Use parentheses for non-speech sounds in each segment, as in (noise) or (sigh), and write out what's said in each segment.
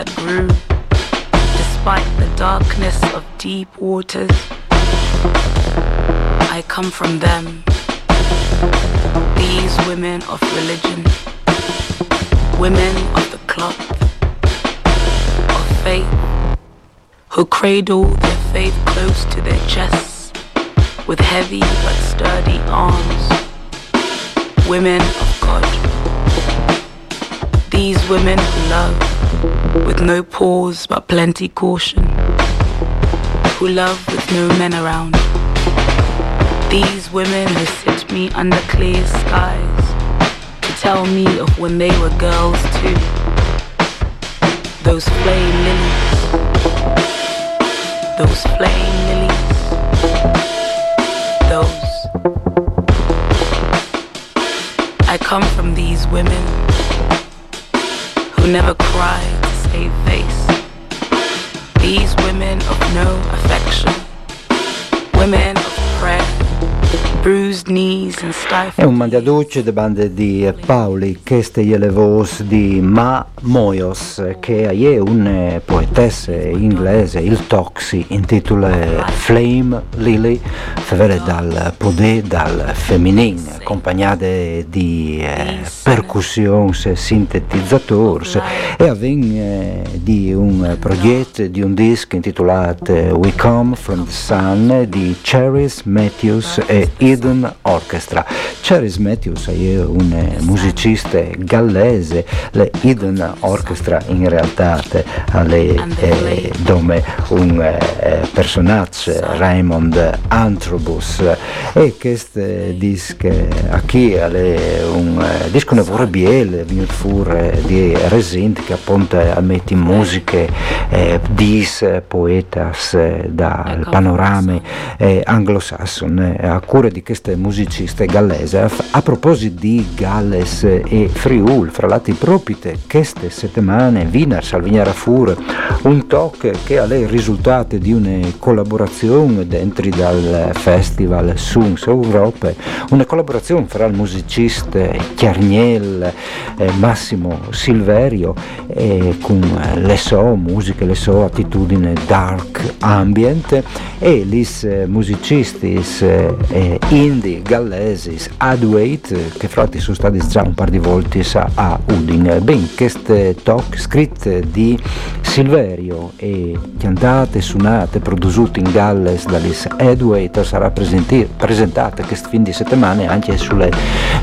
that grew despite the darkness of deep waters. I come from them. These women of religion, women of the cloth, of faith, who cradle their faith close to their chests with heavy but sturdy arms. Women of God. These women who love with no pause but plenty caution. Who love with no men around. These women who sit me under clear skies to tell me of when they were girls too. Those flame lilies. Those flame lilies. Those. I come from these women never cry to save face. These women of no affection. Women È un mandiaduce de bande di Pauli, queste è le voci di Ma Moyos, che è un poetessa inglese, il Toxi, intitola Flame Lily, favore dal poder dal femmin, accompagnate di eh, percussioni e sintetizzatori, e avviene di un progetto, di un disco intitolato We Come From The Sun di Cheris Matthews e Eden Orchestra. Cheris Matthews è un musicista gallese, le Eden Orchestra in realtà è eh, un eh, personaggio, Raymond Antrobus, e questo disco qui è un eh, disco ne vorrei biele, venuto fuori di Resint che appunto mette musiche eh, dis poetas eh, dal panorama eh, anglosassone a cura di queste musiciste gallese. A, proposito di Galles e Friul, fra l'altro propite queste settimane Wiener Salvignara Fur, un talk che è il risultato di una collaborazione dentro dal festival Suns Europe, una collaborazione fra il musicista Chiarniel eh, Massimo Silverio e con le sue musiche, le sue attitudini dark ambient e gli musicisti eh, indie gallesi Adwait che fra l'altro sono stati già un par di volte a Udine. Ben, queste talk scritte di Silverio e cantate, suonate, prodotte in Galles dagli Adwait sarà presentata questo fin di settimana anche sulle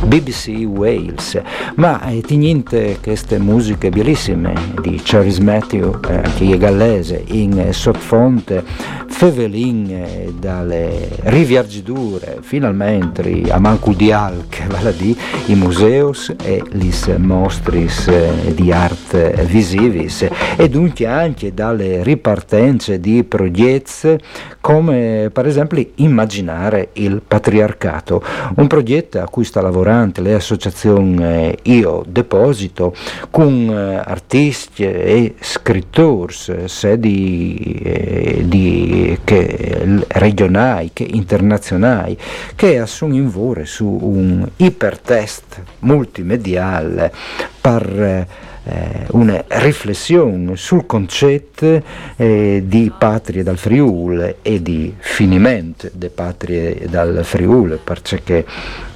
BBC Wales. Ma eh, niente queste musiche bellissime di Charles Matthew, eh, che è gallese, in sottofonte, Fevelin eh, dalle riviargidure, finalmente a manco di Alc, (laughs) vale a dire, i museus e gli mostris eh, di arte visivis e dunque anche dalle ripartenze di progetti come per esempio immaginare il patriarcato, un progetto a cui sta lavorando le associazioni eh, Io Deposito con eh, artisti e scrittori sia di, eh, di, che regionali che internazionali che sono in vore su un ipertest multimediale per una riflessione sul concetto eh, di patrie dal Friul e di finimento delle patrie dal Friul, perché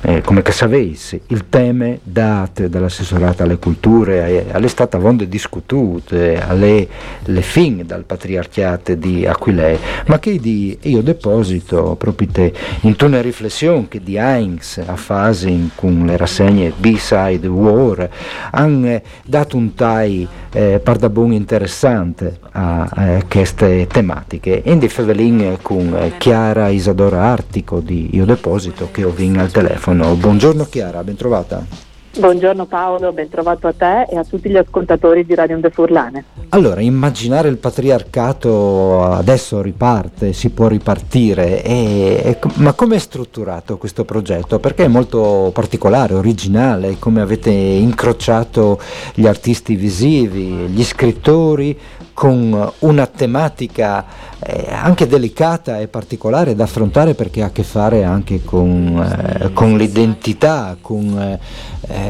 eh, come che sapessi, il tema dato dall'assessorato alle culture è stata vonde discutute alle le fin dal patriarchiato di Aquilei, ma che di io deposito proprio te, in una riflessione che di Heinz a fase con le rassegne B-Side War hanno dato un tai eh, pardabun interessante a, a queste tematiche. Indi Fevelin con Chiara Isadora Artico di Io Deposito che ho vinto al telefono. Buongiorno Chiara, ben trovata. Buongiorno Paolo, ben trovato a te e a tutti gli ascoltatori di Radio Onde Furlane. Allora, immaginare il patriarcato adesso riparte, si può ripartire, e, e, ma come è strutturato questo progetto? Perché è molto particolare, originale, come avete incrociato gli artisti visivi, gli scrittori, con una tematica eh, anche delicata e particolare da affrontare perché ha a che fare anche con, eh, con l'identità, con eh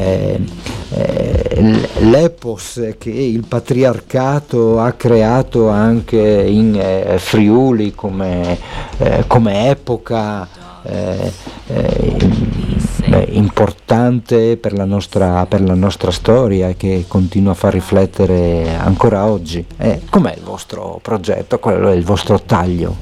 l'epos che il patriarcato ha creato anche in eh, Friuli come, eh, come epoca. Eh, eh, importante per la, nostra, per la, nostra, storia che continua a far riflettere ancora oggi. Eh, com'è il vostro progetto? Qual è il vostro taglio?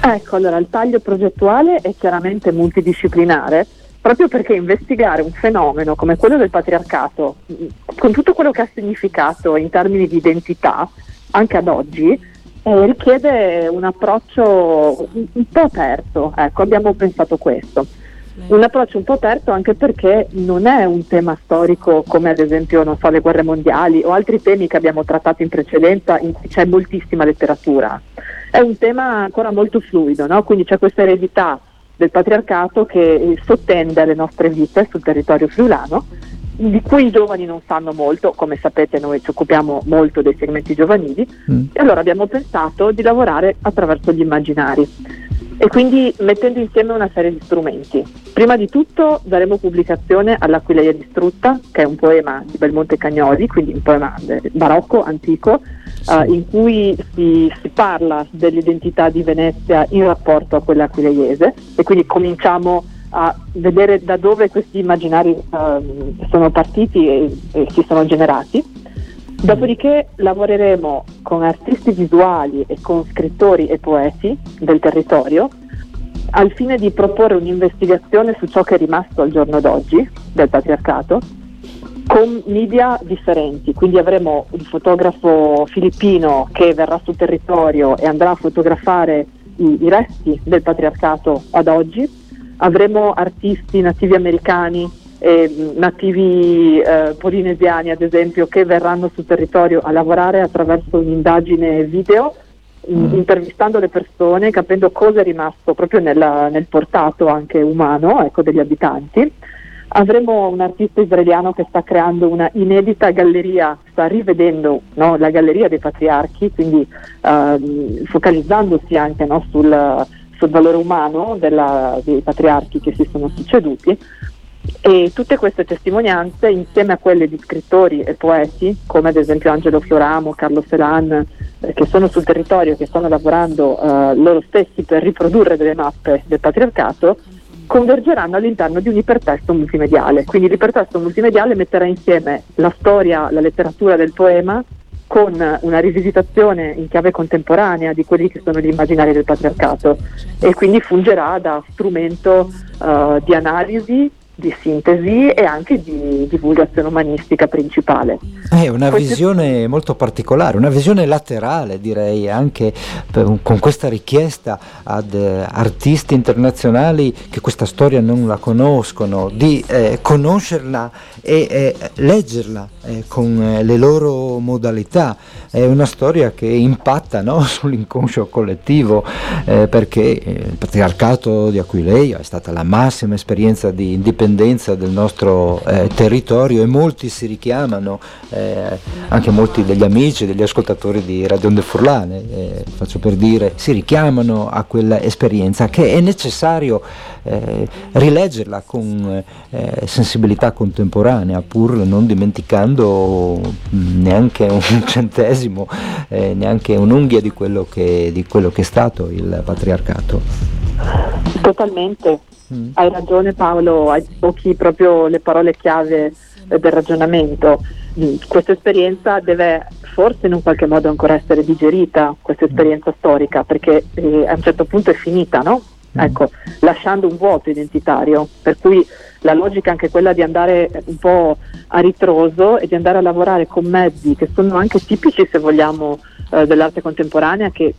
Ecco, allora il taglio progettuale è chiaramente multidisciplinare proprio perché investigare un fenomeno come quello del patriarcato, con tutto quello che ha significato in termini di identità, anche ad oggi, eh, richiede un approccio un, po' aperto. Ecco, abbiamo pensato questo. Un approccio un po' aperto anche perché non è un tema storico come ad esempio non so, le guerre mondiali o altri temi che abbiamo trattato in precedenza in cui c'è moltissima letteratura. È un tema ancora molto fluido, no? quindi c'è questa eredità del patriarcato che sottende alle nostre vite sul territorio friulano, di cui i giovani non sanno molto, come sapete noi ci occupiamo molto dei segmenti giovanili, mm. e allora abbiamo pensato di lavorare attraverso gli immaginari e quindi mettendo insieme una serie di strumenti. Prima di tutto daremo pubblicazione all'Aquileia distrutta, che è un poema di Belmonte Cagnoli, quindi un poema barocco, antico, sì. uh, in cui si, si, parla dell'identità di Venezia in rapporto a quella aquileiese e quindi cominciamo a vedere da dove questi immaginari uh, sono partiti e, e si sono generati. Dopodiché lavoreremo con artisti visuali e con scrittori e poeti del territorio al fine di proporre un'investigazione su ciò che è rimasto al giorno d'oggi del patriarcato con media differenti, quindi avremo un fotografo filippino che verrà sul territorio e andrà a fotografare i, i resti del patriarcato ad oggi, avremo artisti nativi americani eh, nativi eh, polinesiani ad esempio che verranno sul territorio a lavorare attraverso un'indagine video mm. intervistando le persone capendo cosa è rimasto proprio nella, nel portato anche umano ecco, degli abitanti avremo un artista israeliano che sta creando una inedita galleria, sta rivedendo no, la galleria dei patriarchi, quindi uh, focalizzandosi anche no, sul, sul, valore umano della, dei patriarchi che si sono succeduti. E tutte queste testimonianze, insieme a quelle di scrittori e poeti, come ad esempio Angelo Fioramo, Carlo Selan, eh, che sono sul territorio, che stanno lavorando eh, loro stessi per riprodurre delle mappe del patriarcato, convergeranno all'interno di un ipertesto multimediale. Quindi l'ipertesto multimediale metterà insieme la storia, la letteratura del poema con una rivisitazione in chiave contemporanea di quelli che sono gli immaginari del patriarcato e quindi fungerà da strumento uh, di analisi di sintesi e anche di divulgazione umanistica principale. È una Queste... visione molto particolare, una visione laterale direi anche con questa richiesta ad eh, artisti internazionali che questa storia non la conoscono, di eh, conoscerla e eh, leggerla eh, con eh, le loro modalità. È una storia che impatta no? (laughs) sull'inconscio collettivo eh, perché il patriarcato di Aquileia è stata la massima esperienza di indipendenza indipendenza del nostro eh, territorio e molti si richiamano, eh, anche molti degli amici, degli ascoltatori di Radio Onde Furlane, eh, faccio per dire, si richiamano a quella esperienza che è necessario eh, rileggerla con eh, sensibilità contemporanea, pur non dimenticando neanche un (laughs) centesimo, eh, neanche un'unghia di quello, che, di quello che è stato il patriarcato. Totalmente, Mm. Hai ragione Paolo, hai tocchi proprio le parole chiave eh, del ragionamento. Mm, questa esperienza deve forse in un qualche modo ancora essere digerita, questa esperienza storica, perché eh, a un certo punto è finita, no? Mm. Ecco, lasciando un vuoto identitario, per cui la logica è anche quella di andare un po' a ritroso e di andare a lavorare con mezzi che sono anche tipici, se vogliamo, eh, dell'arte contemporanea, che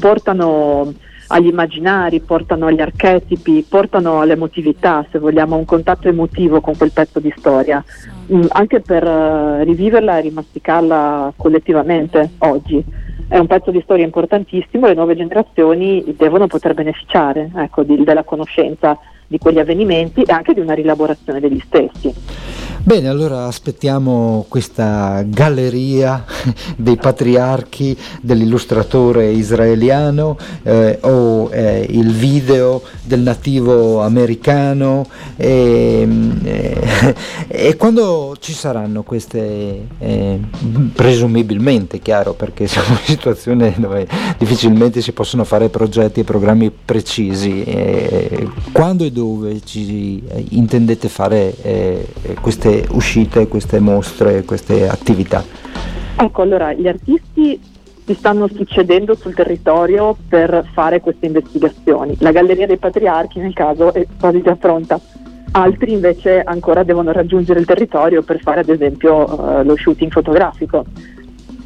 portano agli immaginari, portano agli archetipi, portano all'emotività, se vogliamo, un contatto emotivo con quel pezzo di storia, mh, anche per uh, riviverla e rimasticarla collettivamente oggi. È un pezzo di storia importantissimo, le nuove generazioni devono poter beneficiare ecco, di, della conoscenza di quegli avvenimenti e anche di una rielaborazione degli stessi. Bene, allora aspettiamo questa galleria (laughs) dei patriarchi dell'illustratore israeliano eh, o eh, il video del nativo americano e, eh, (laughs) e quando ci saranno queste, eh, presumibilmente, chiaro, perché (laughs) siamo in una situazione dove difficilmente si possono fare progetti e programmi precisi, eh, quando e dove ci eh, intendete fare queste uscite, queste mostre, queste attività? Ecco, allora gli artisti si stanno succedendo sul territorio per fare queste investigazioni. La Galleria dei Patriarchi nel caso è quasi già pronta. Altri invece ancora devono raggiungere il territorio per fare ad esempio uh, lo shooting fotografico.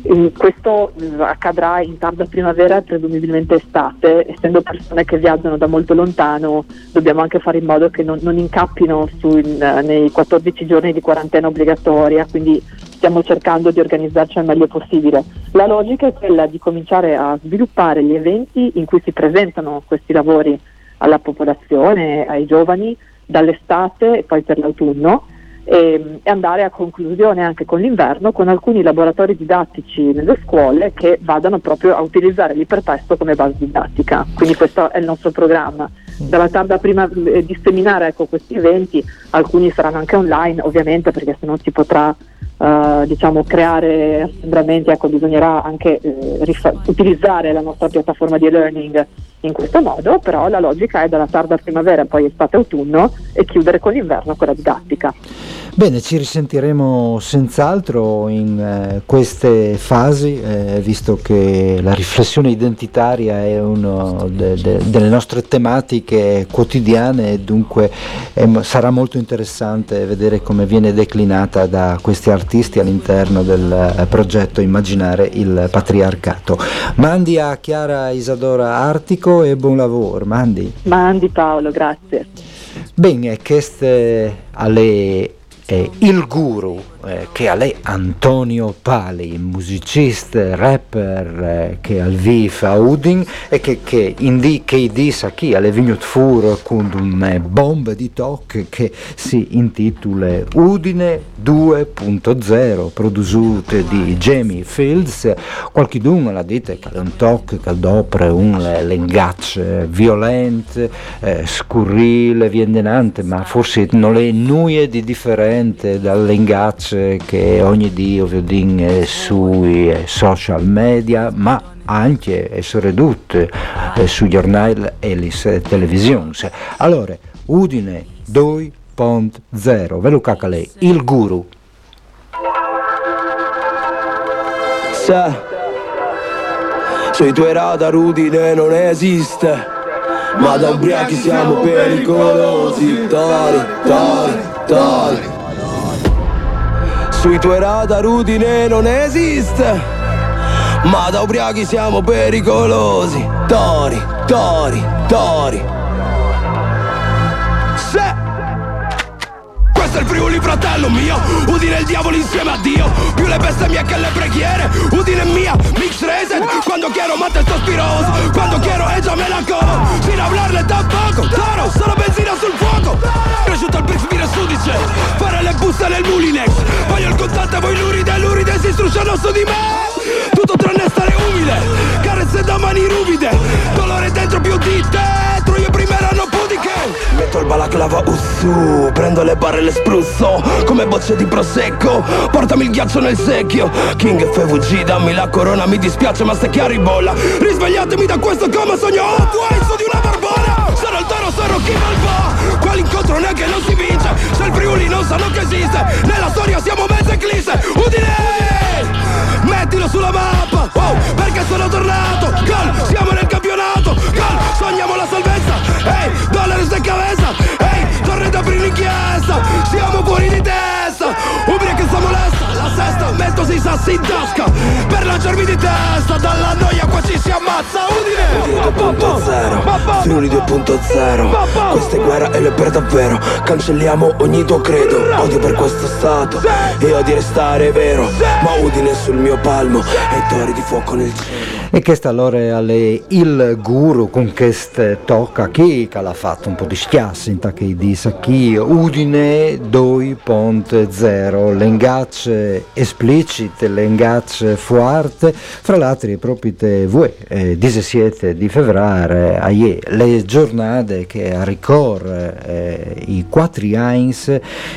Questo mm, accadrà in tarda primavera e presumibilmente estate, essendo persone che viaggiano da molto lontano, dobbiamo anche fare in modo che non, non incappino in, nei 14 giorni di quarantena obbligatoria, quindi stiamo cercando di organizzarci al meglio possibile. La logica è quella di cominciare a sviluppare gli eventi in cui si presentano questi lavori alla popolazione, ai giovani, dall'estate e poi per l'autunno e, e, andare a conclusione anche con l'inverno con alcuni laboratori didattici nelle scuole che vadano proprio a utilizzare l'ipertesto come base didattica. Quindi questo è il nostro programma. Dalla tarda prima eh, disseminare ecco, questi eventi, alcuni saranno anche online ovviamente perché se non si potrà Uh, diciamo, creare assembramenti, ecco, bisognerà anche eh, rifa- utilizzare la nostra piattaforma di e-learning in questo modo, però la logica è dalla tarda primavera, poi estate-autunno e chiudere con l'inverno con la didattica. Bene, ci risentiremo senz'altro in eh, queste fasi, eh, visto che la riflessione identitaria è una de- de- delle nostre tematiche quotidiane e dunque eh, sarà molto interessante vedere come viene declinata da questi artisti all'interno del eh, progetto Immaginare il Patriarcato. Mandi a Chiara Isadora Artico e buon lavoro. Mandi. Mandi Paolo, grazie. Bene, queste alle eh, il guru eh, che a lei Antonio Pali, musicista, rapper eh, che al vi fa Udin e che, che indi che disse chi alle venuto fuori con una bomba di toc che si intitola Udine 2.0 produciute di Jamie Fields. Qualcuno la dite che è un toc che dopre un lengaccio violento eh, scurrile viendenante ma forse non è nulla di differente dal lengaccio che ogni dio vede sui social media, ma anche essere ridotte eh, sui giornali e le televisioni. Allora, Udine 2.0, ve lo cacca lei, il guru. Sa, sui tuoi radar Udine non esiste, ma da ubriachi siamo pericolosi, tori, tori, tori. Sui tuoi radar Udine non esiste. Ma da ubriachi siamo pericolosi. Tori, tori, tori Friuli fratello mio. Udine il diavolo insieme a Dio. Più le bestemmie che le preghiere. Udine mia, mix reset. Quando quiero mate sto spiroso Quando quiero échame la cola Sin hablarle tampoco Toro, sono benzina sul fuoco. Cresciuto il Brix vire sudice Fare le buste nel Mulinex. Voglio il contante, voi luride Luride si strusciano su di me. Tutto tranne stare umile. Carezze da mani ruvide il balaclava ussu Prendo le barre e le spruzzo Come bocce di prosecco Portami il ghiaccio nel secchio. King FVG dammi la corona Mi dispiace ma stai chiaro bolla Risvegliatemi da questo coma sogno Hot di una barbona. Sarò il toro, sarò chi malva Quell'incontro neanche non si vince Se il Friuli non sanno che esiste. Nella storia siamo mezze eclisse Udine! Mettilo sulla mappa oh, Perché sono tornato. Gol, siamo nel campionato. Gol, sogniamo la salvezza. Ehi, hey, dollari de cabeza. Ehi, hey, torre da aprire l'inchiesta Siamo fuori di testa. Ubriaca sta molesta La sesta, mettosi i sassi in tasca. Per lanciarmi di testa Dalla noia qua ci si ammazza. Udine! Udine 2.0 Friuli 2.0 Questa è guerra e è per davvero. Cancelliamo ogni tuo credo. Odio per questo stato. E odio restare vero. Ma Udine sul mio palmo E tori di fuoco nel cielo e questa allora è il guru con questo tocca che l'ha fatto? Un po' di schiassi in che dice chi? Udine 2.0 l'engacce esplicite l'engacce forte fra l'altro proprio voi eh, 17 di febbraio aie, le giornate che ricorre eh, i quattro anni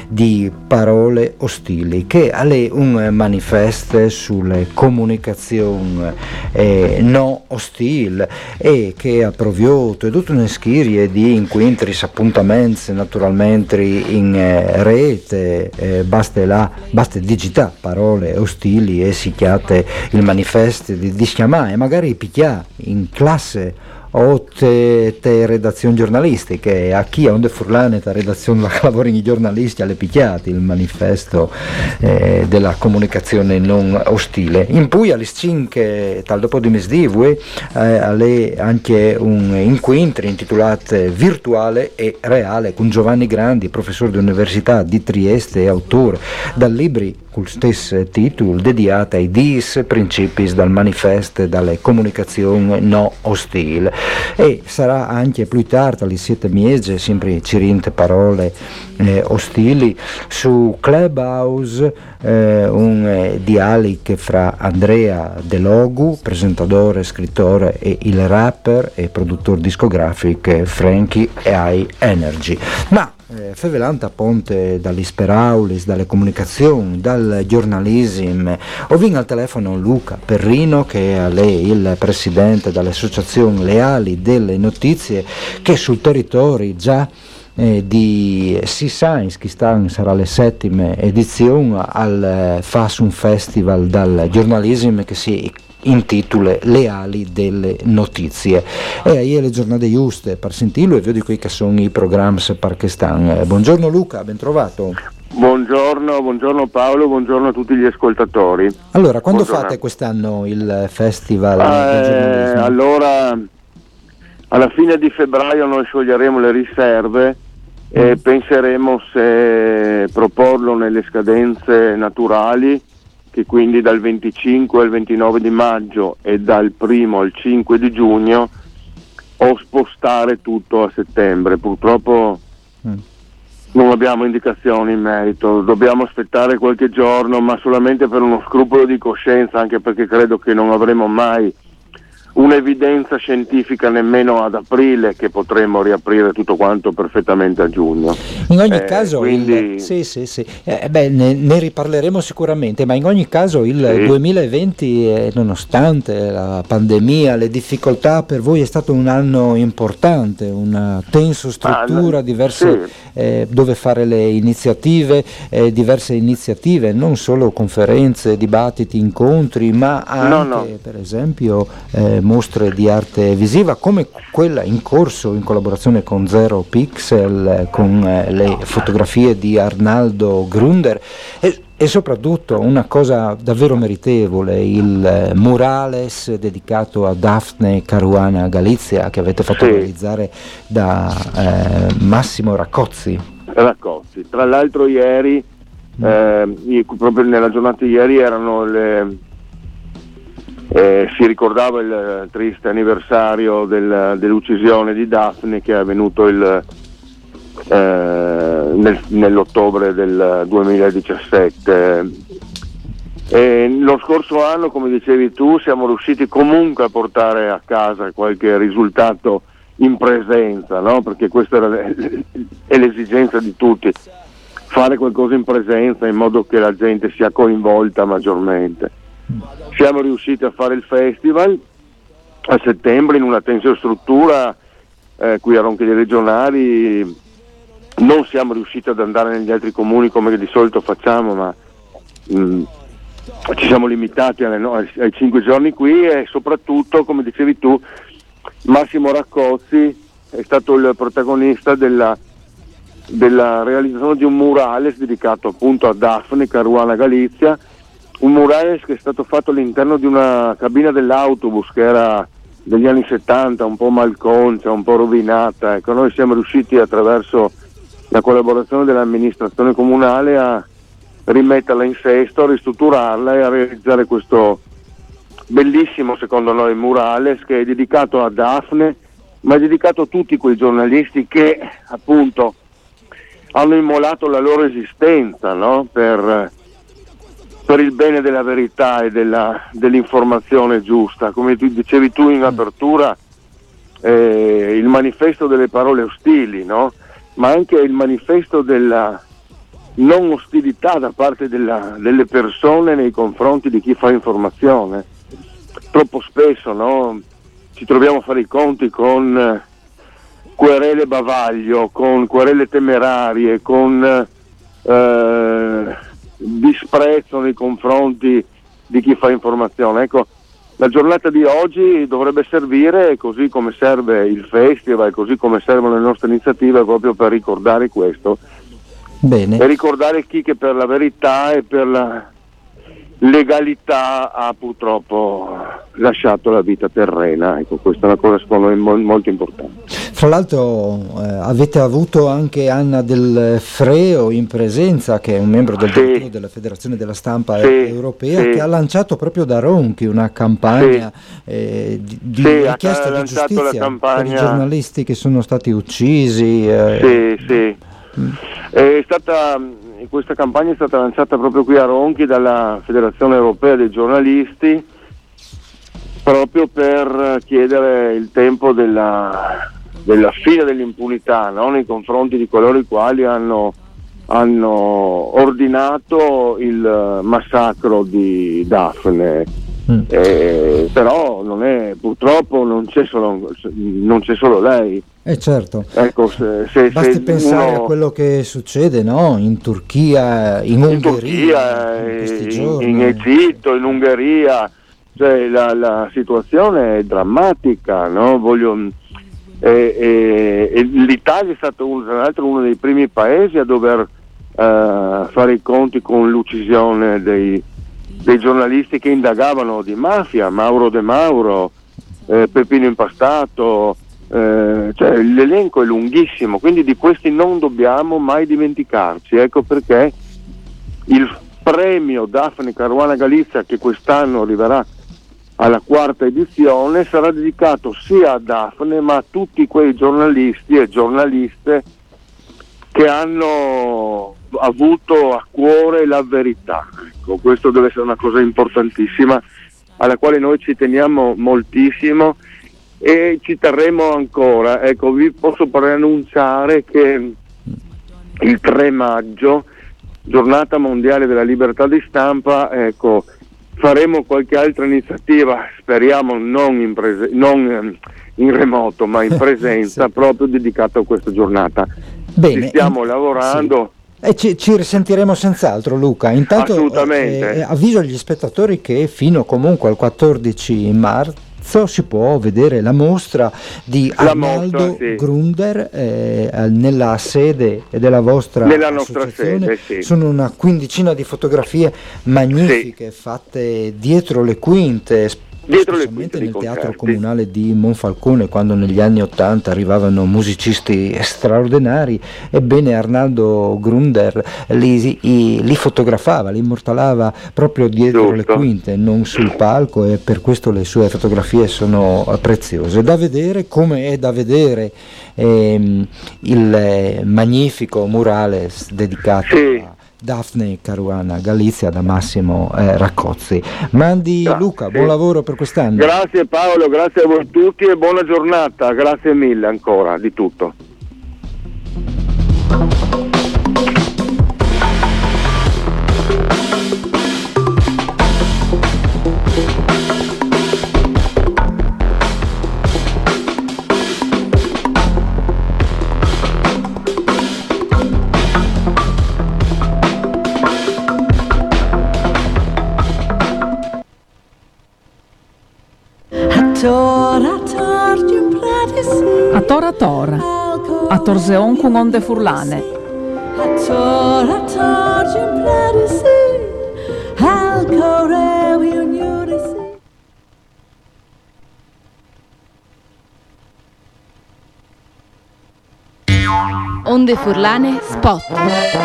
di parole ostili che è un manifesto sulle comunicazioni eh, no ostile e che ha provviato tutta una serie di incontri, appuntamenti naturalmente in eh, rete, eh, basta, la, basta digitare parole ostili e si chiate il manifesto di, di e magari picchiare in classe o te, redazioni giornalistiche, a chi ha onde furlane ta redazione la i giornalisti alle picchiati il manifesto eh, della comunicazione non ostile. In Puglia alle 5 tal dopo di mesdivue eh, alle anche un incontro intitolato Virtuale e Reale con Giovanni Grandi, professore di Università di Trieste e autore dal libri col stesso titolo dedicato ai dis principi dal manifesto dalle comunicazioni no ostili e sarà anche più tardi alle sette mesi sempre cirinte parole eh, ostili su Clubhouse eh, un eh, dialogo fra Andrea Delogu presentatore, scrittore e il rapper e produttore discografico Frankie AI Energy. Ma eh, fevelanta ponte dall'isperaulis, dalle comunicazioni, dal giornalismo. Ho vinto al telefono Luca Perrino, che è lei il presidente dell'associazione Leali delle Notizie, che sul territorio già eh, di Sea Science, che sta, sarà la settima edizione al eh, Fasum Festival dal giornalismo che si intitula Le ali delle notizie. E ahí le giornate giuste per sentirlo e vedo qui che sono i programmi. Eh, buongiorno Luca, ben trovato. Buongiorno, buongiorno Paolo, buongiorno a tutti gli ascoltatori. Allora, quando buongiorno. fate quest'anno il festival? Eh, allora, alla fine di febbraio noi scioglieremo le riserve e mm. penseremo se proporlo nelle scadenze naturali che quindi dal 25 al 29 di maggio e dal 1 al 5 di giugno o spostare tutto a settembre. Purtroppo mm. non abbiamo indicazioni in merito, dobbiamo aspettare qualche giorno, ma solamente per uno scrupolo di coscienza, anche perché credo che non avremo mai un'evidenza scientifica nemmeno ad aprile che potremmo riaprire tutto quanto perfettamente a giugno. In ogni eh, caso, quindi... il, sì, sì, sì. Eh, beh, ne, ne, riparleremo sicuramente, ma in ogni caso il sì. 2020, eh, nonostante la pandemia, le difficoltà per voi è stato un anno importante, una tenso struttura, ah, diverse. Eh, dove fare le iniziative, eh, diverse iniziative, non solo conferenze, dibattiti, incontri, ma anche no, no. per esempio eh, mostre di arte visiva come quella in corso in collaborazione con Zero Pixel, con eh, le fotografie di Arnaldo Grunder e, e soprattutto una cosa davvero meritevole, il eh, murales dedicato a Daphne Caruana Galizia che avete fatto sì. realizzare da eh, Massimo Raccozzi. Raccozzi, tra l'altro ieri, eh, proprio nella giornata di ieri erano le eh, si ricordava il triste anniversario del, dell'uccisione di Daphne che è avvenuto il, eh, nel, nell'ottobre del 2017. E lo scorso anno, come dicevi tu, siamo riusciti comunque a portare a casa qualche risultato in presenza, no? perché questa è l'esigenza di tutti, fare qualcosa in presenza in modo che la gente sia coinvolta maggiormente. Siamo riusciti a fare il festival a settembre in una tensostruttura eh, qui a Ronchi dei Regionali, non siamo riusciti ad andare negli altri comuni come di solito facciamo, ma mh, mm, ci siamo limitati alle, no, ai, ai cinque giorni qui e soprattutto, come dicevi tu, Massimo Raccozzi è stato il protagonista della, della realizzazione di un murales dedicato appunto a Daphne, Caruana Galizia, un murales che è stato fatto all'interno di una cabina dell'autobus che era degli anni 70, un po' malconcia, un po' rovinata. Ecco, noi siamo riusciti attraverso la collaborazione dell'amministrazione comunale a rimetterla in sesto, a ristrutturarla e a realizzare questo bellissimo secondo noi murales che è dedicato a Daphne, ma è dedicato a tutti quei giornalisti che appunto hanno immolato la loro esistenza no? per, per, il bene della verità e della, dell'informazione giusta. Come tu, dicevi tu in apertura, eh, il manifesto delle parole ostili, no? ma anche il manifesto della non ostilità da parte della, delle persone nei confronti di chi fa informazione troppo spesso no? ci troviamo a fare i conti con eh, querele bavaglio, con querele temerarie, con eh, disprezzo nei confronti di chi fa informazione. Ecco, la giornata di oggi dovrebbe servire, così come serve il festival, così come servono le nostre iniziative, proprio per ricordare questo. Bene. E ricordare chi che per la verità e per la legalità ha purtroppo lasciato la vita terrena, ecco, questa è una cosa secondo me molto importante. Fra l'altro eh, avete avuto anche Anna del Freo in presenza, che è un membro del sì. della Federazione della Stampa sì, Europea, sì. che ha lanciato proprio da Ronchi una campagna eh, di, di richiesta di giustizia per i giornalisti che sono stati uccisi. Eh. Sì, sì. Stata questa campagna è stata lanciata proprio qui a Ronchi dalla Federazione Europea dei giornalisti proprio per chiedere il tempo della, della fine dell'impunità no? nei confronti di coloro i quali hanno, hanno ordinato il massacro di Daphne. Mm. Eh, però non è, purtroppo non c'è solo, non c'è solo lei, eh certo. Ecco, se, se, Basti se pensare uno... a quello che succede no? in Turchia, in, in Ungheria, Turchia, in, in, Egitto, in Ungheria, cioè, la, la, situazione è drammatica. No? Voglio, eh, eh, L'Italia è stato un, tra l'altro uno dei primi paesi a dover eh, fare i conti con l'uccisione dei, dei, giornalisti che indagavano di mafia, Mauro De Mauro, eh, Peppino Impastato. Eh, cioè, l'elenco è lunghissimo, quindi di questi non dobbiamo mai dimenticarci. Ecco perché il premio Daphne Caruana Galizia che quest'anno arriverà alla quarta edizione sarà dedicato sia a Daphne ma a tutti quei giornalisti e giornaliste che hanno avuto a cuore la verità. Ecco, questo deve essere una cosa importantissima alla quale noi ci teniamo moltissimo e ci terremo ancora. Ecco, vi posso preannunciare che il 3 maggio, giornata mondiale della libertà di stampa, ecco, faremo qualche altra iniziativa, speriamo non in, prese- non ehm, in remoto, ma in (laughs) presenza, sì. proprio dedicata a questa giornata. Bene. Ci stiamo lavorando. Sì. E ci, ci, risentiremo senz'altro Luca. Intanto eh, eh, avviso agli spettatori che fino comunque al 14 marzo si può vedere la mostra di la Arnaldo mostra, sì. Grunder eh, nella sede della vostra nella sede. Sì. Sono una quindicina di fotografie magnifiche sì. fatte dietro le quinte dietro le nel teatro comunale di Monfalcone quando negli anni Ottanta arrivavano musicisti straordinari ebbene Arnaldo Grunder li, li, fotografava, li immortalava proprio dietro Giusto. le quinte non sul palco e per questo le sue fotografie sono preziose da vedere come è da vedere ehm, il magnifico murales dedicato sì. a Daphne Caruana Galizia da Massimo eh, Raccozzi. Mandi Grazie. Luca, buon lavoro per quest'anno. Grazie Paolo, grazie a voi tutti e buona giornata, grazie mille ancora di tutto. Tora. A torzeon con onde furlane. Onde Furlane Spot.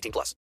18 plus.